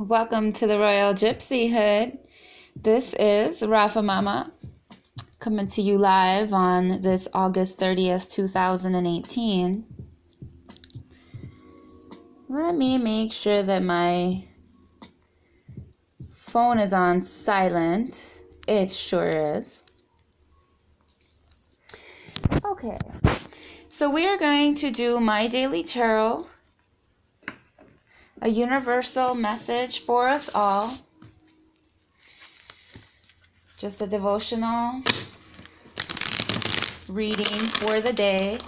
Welcome to the Royal Gypsy Hood. This is Rafa Mama coming to you live on this August 30th, 2018. Let me make sure that my phone is on silent. It sure is. Okay, so we are going to do my daily tarot a universal message for us all. Just a devotional reading for the day.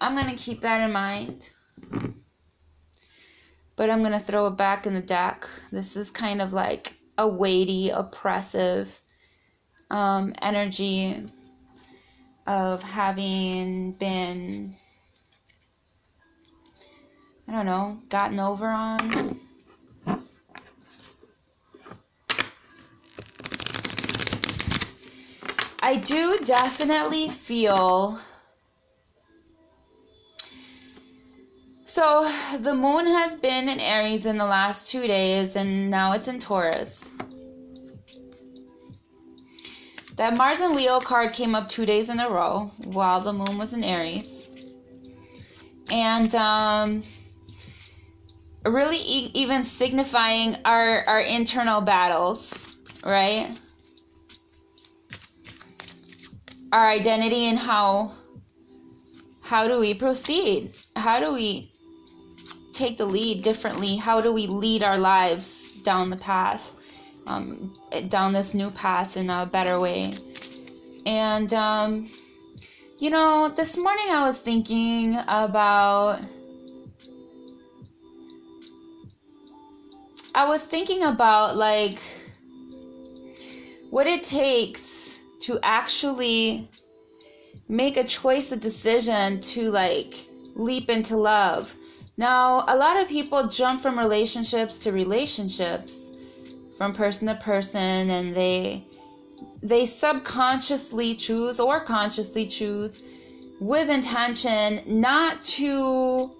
I'm going to keep that in mind. But I'm going to throw it back in the deck. This is kind of like a weighty, oppressive um, energy of having been I don't know, gotten over on. I do definitely feel so the moon has been in Aries in the last 2 days and now it's in Taurus. That Mars and Leo card came up two days in a row while the moon was in Aries. And um, really e- even signifying our, our internal battles, right? Our identity and how how do we proceed? How do we take the lead differently? How do we lead our lives down the path? Um, down this new path in a better way. And, um, you know, this morning I was thinking about. I was thinking about like what it takes to actually make a choice, a decision to like leap into love. Now, a lot of people jump from relationships to relationships from person to person and they they subconsciously choose or consciously choose with intention not to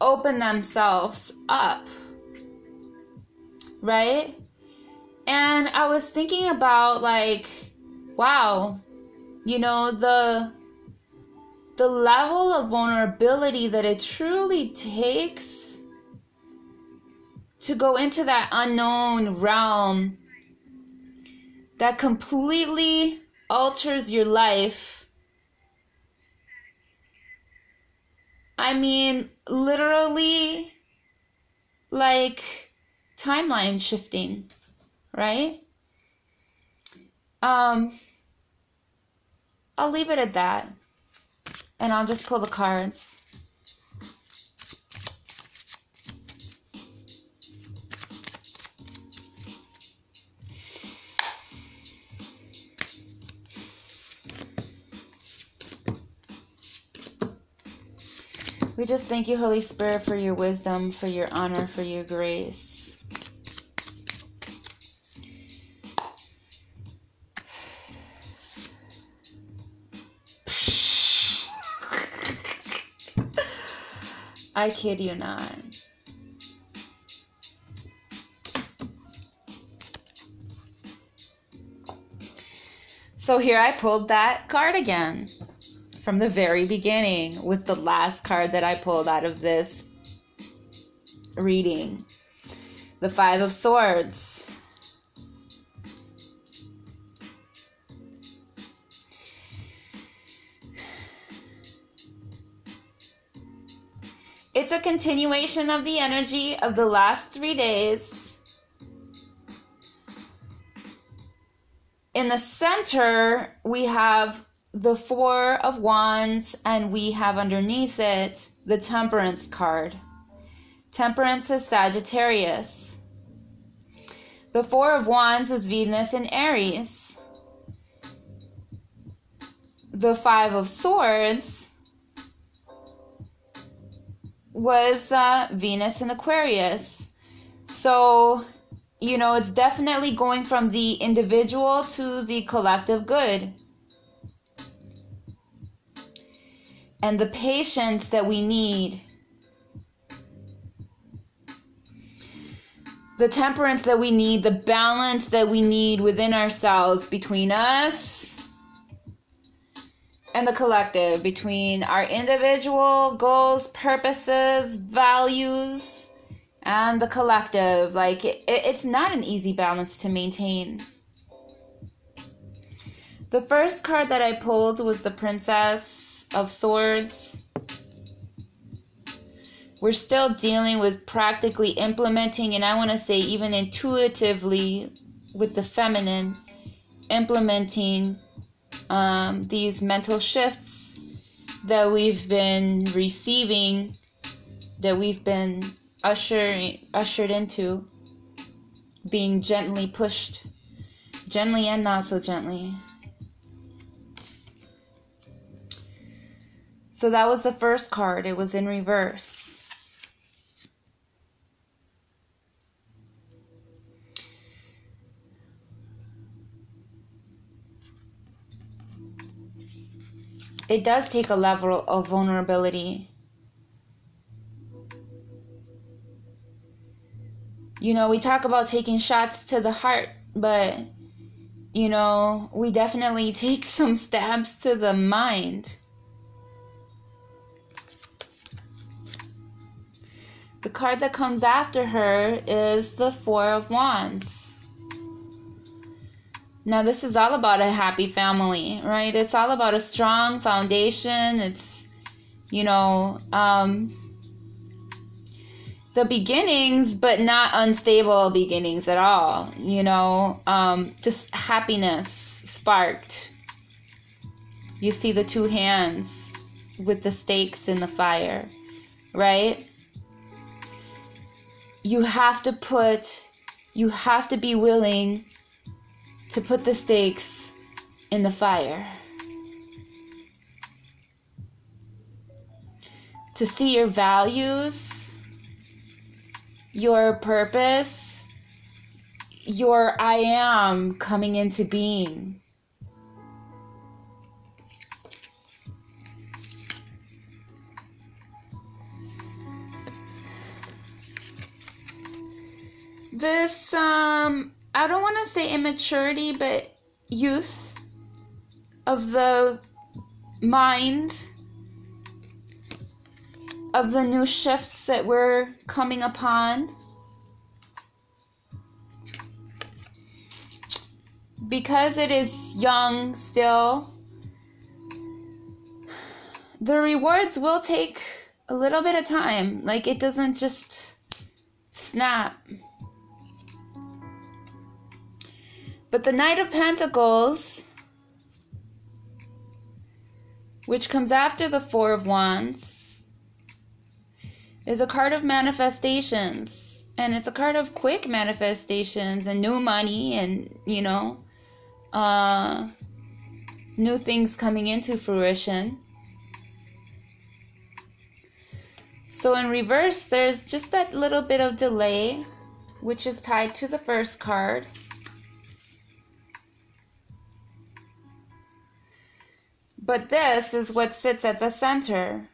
open themselves up right? And i was thinking about like wow you know the the level of vulnerability that it truly takes to go into that unknown realm that completely alters your life. I mean, literally, like timeline shifting, right? Um, I'll leave it at that. And I'll just pull the cards. We just thank you, Holy Spirit, for your wisdom, for your honor, for your grace. I kid you not. So here I pulled that card again from the very beginning with the last card that I pulled out of this reading. The Five of Swords. It's a continuation of the energy of the last three days. In the center, we have the Four of Wands, and we have underneath it the Temperance card. Temperance is Sagittarius. The Four of Wands is Venus in Aries. The Five of Swords was uh, Venus in Aquarius. So, you know, it's definitely going from the individual to the collective good and the patience that we need. The temperance that we need, the balance that we need within ourselves between us and the collective, between our individual goals, purposes, values, and the collective. Like, it, it's not an easy balance to maintain. The first card that I pulled was the Princess of Swords. We're still dealing with practically implementing, and I want to say even intuitively with the feminine, implementing um, these mental shifts that we've been receiving, that we've been ushered ushered into, being gently pushed, gently and not so gently. So that was the first card. It was in reverse. It does take a level of vulnerability. You know, we talk about taking shots to the heart, but you know, we definitely take some stabs to the mind. The card that comes after her is the Four of Wands. Now, this is all about a happy family, right? It's all about a strong foundation. It's, you know, um, the beginnings, but not unstable beginnings at all. You know, um, just happiness sparked. You see the two hands with the stakes in the fire, right? You have to put, you have to be willing to put the stakes in the fire. To see your values, your purpose, your I am coming into being. This um I don't want to say immaturity, but youth of the mind of the new shifts that we're coming upon. Because it is young still, the rewards will take a little bit of time. Like it doesn't just snap. But the Knight of Pentacles, which comes after the Four of Wands, is a card of manifestations. And it's a card of quick manifestations and new money and, you know, uh, new things coming into fruition. So in reverse, there's just that little bit of delay, which is tied to the first card. But this is what sits at the center.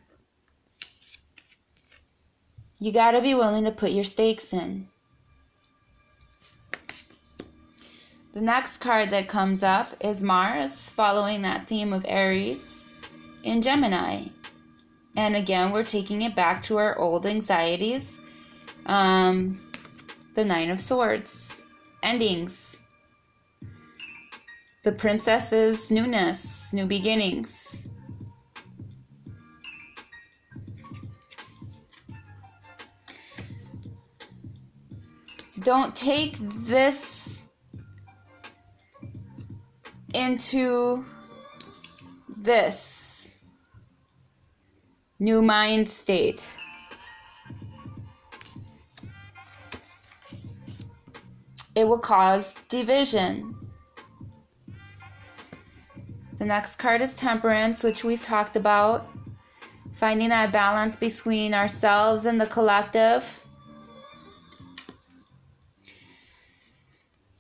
You got to be willing to put your stakes in. The next card that comes up is Mars, following that theme of Aries in Gemini. And again, we're taking it back to our old anxieties. Um, the Nine of Swords, endings. The Princess's newness new beginnings. Don't take this into this new mind state. It will cause division. The next card is Temperance, which we've talked about. Finding that balance between ourselves and the collective.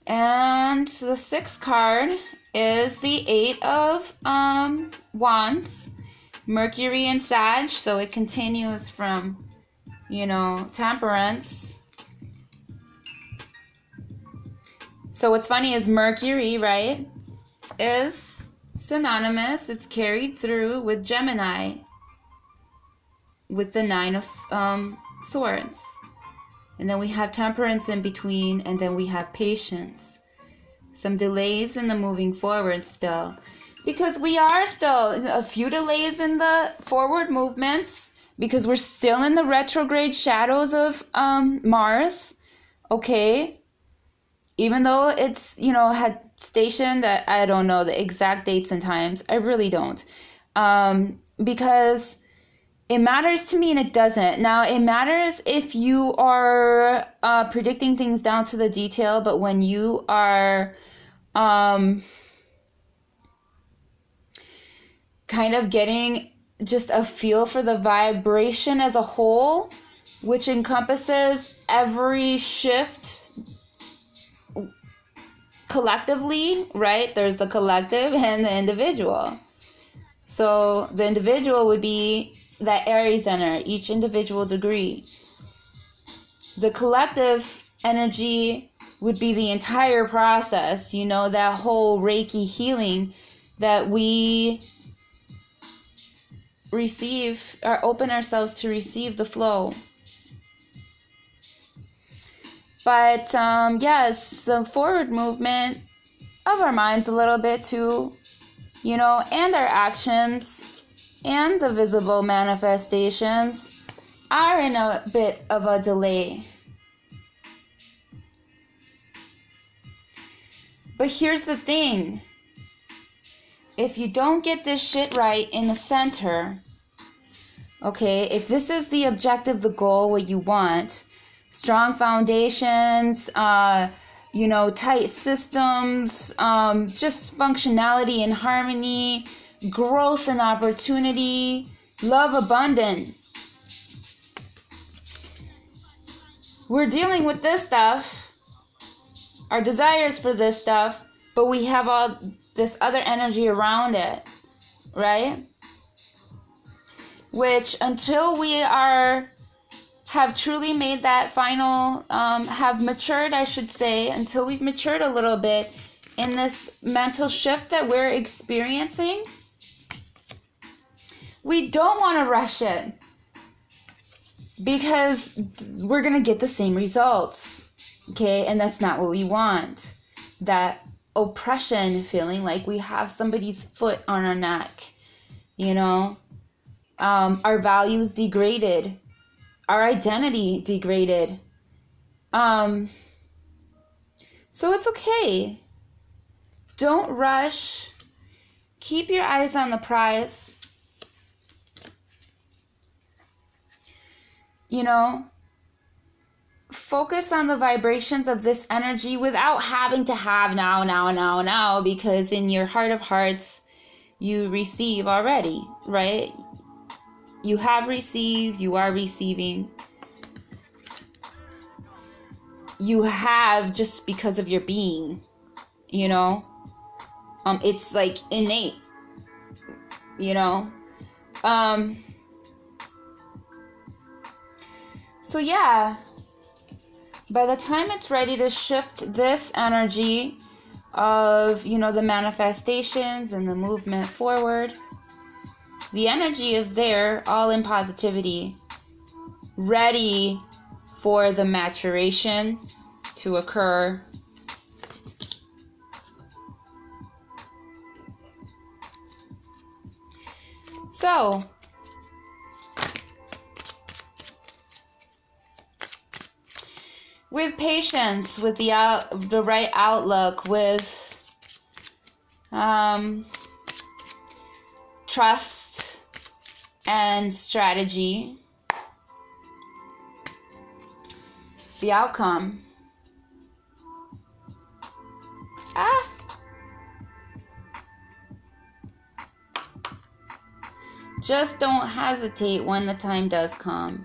And the sixth card is the Eight of um, Wands, Mercury and Sag, so it continues from, you know, temperance. So what's funny is Mercury, right, is synonymous, it's carried through with Gemini with the Nine of um, Swords. And then we have temperance in between, and then we have patience. Some delays in the moving forward still. Because we are still a few delays in the forward movements, because we're still in the retrograde shadows of um, Mars. Okay. Even though it's, you know, had stationed at, I don't know the exact dates and times. I really don't. Um, because it matters to me and it doesn't. Now, it matters if you are uh, predicting things down to the detail, but when you are um, kind of getting just a feel for the vibration as a whole, which encompasses every shift collectively, right? There's the collective and the individual. So the individual would be that Aries center, each individual degree. The collective energy would be the entire process, you know, that whole Reiki healing that we receive or open ourselves to receive the flow. But um, yes, the forward movement of our minds a little bit too, you know, and our actions and the visible manifestations are in a bit of a delay. But here's the thing if you don't get this shit right in the center, okay, if this is the objective, the goal, what you want, strong foundations, uh, you know, tight systems, um, just functionality and harmony, growth and opportunity, love abundant. We're dealing with this stuff, our desires for this stuff, but we have all this other energy around it, right? Which until we are have truly made that final um, have matured i should say until we've matured a little bit in this mental shift that we're experiencing we don't want to rush it because we're going to get the same results. Okay, and that's not what we want. That oppression feeling like we have somebody's foot on our neck, you know, um, our values degraded, our identity degraded. Um, so it's okay. Don't rush. Keep your eyes on the prize you know, focus on the vibrations of this energy without having to have now, now, now, now, because in your heart of hearts, you receive already, right? You have received, you are receiving. You have just because of your being, you know? Um, it's like innate, you know? Um, So, yeah, by the time it's ready to shift this energy of, you know, the manifestations and the movement forward, the energy is there, all in positivity, ready for the maturation to occur. So, with patience, with the out, the right outlook, with um, trust and strategy, the outcome. Ah. Just don't hesitate when the time does come.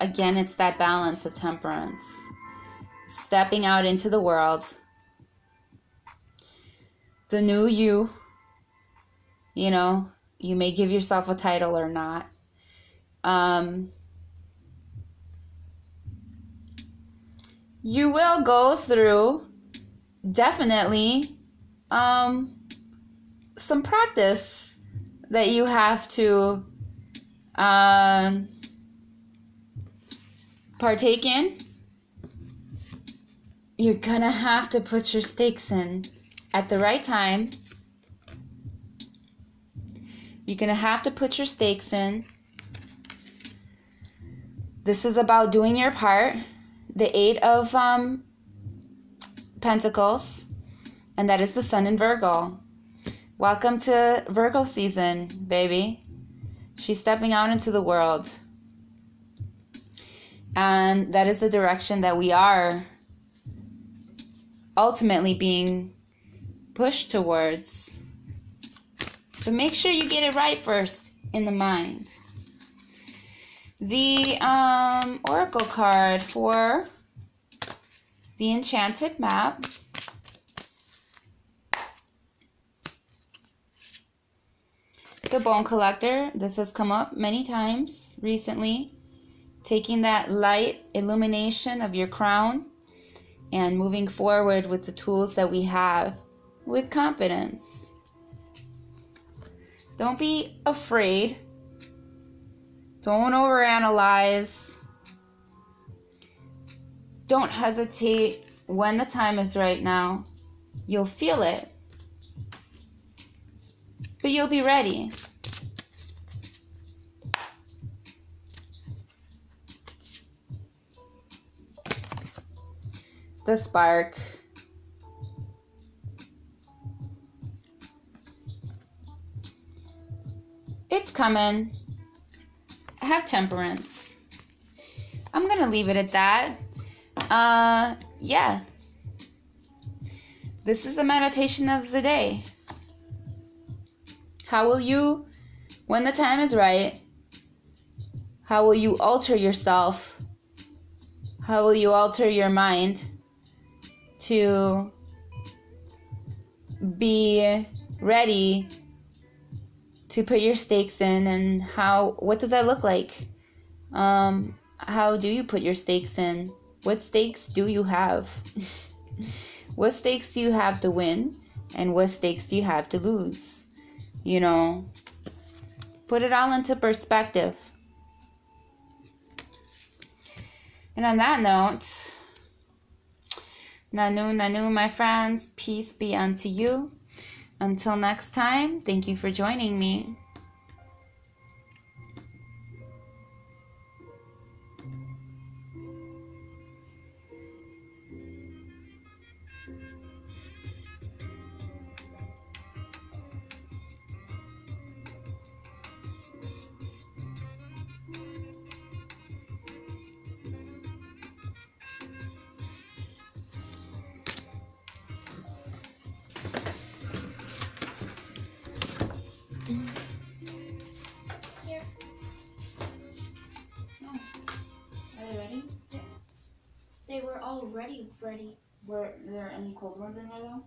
Again, it's that balance of temperance stepping out into the world, the new you, you know, You may give yourself a title or not. Um, you will go through definitely um, some practice that you have to um, partake in. You're gonna have to put your stakes in at the right time. You're gonna have to put your stakes in. This is about doing your part. The Eight of um, Pentacles, and that is the Sun in Virgo. Welcome to Virgo season, baby. She's stepping out into the world. And that is the direction that we are ultimately being pushed towards. But make sure you get it right first in the mind. The um, Oracle card for the Enchanted Map. The Bone Collector. This has come up many times recently. Taking that light illumination of your crown and moving forward with the tools that we have with confidence. Don't be afraid. Don't overanalyze. Don't hesitate when the time is right now. You'll feel it. But you'll be ready. The spark. It's coming. Have temperance. I'm going to leave it at that. Uh, yeah. This is the meditation of the day. How will you, when the time is right, how will you alter yourself? How will you alter your mind to be ready to put your stakes in and how what does that look like? Um, how do you put your stakes in? What stakes do you have? What stakes do you have to win and what stakes do you have to lose? You know put it all into perspective. And on that note nanu nanu my friends peace be unto you until next time, thank you for joining me. Already ready. Were there any cold ones in there though?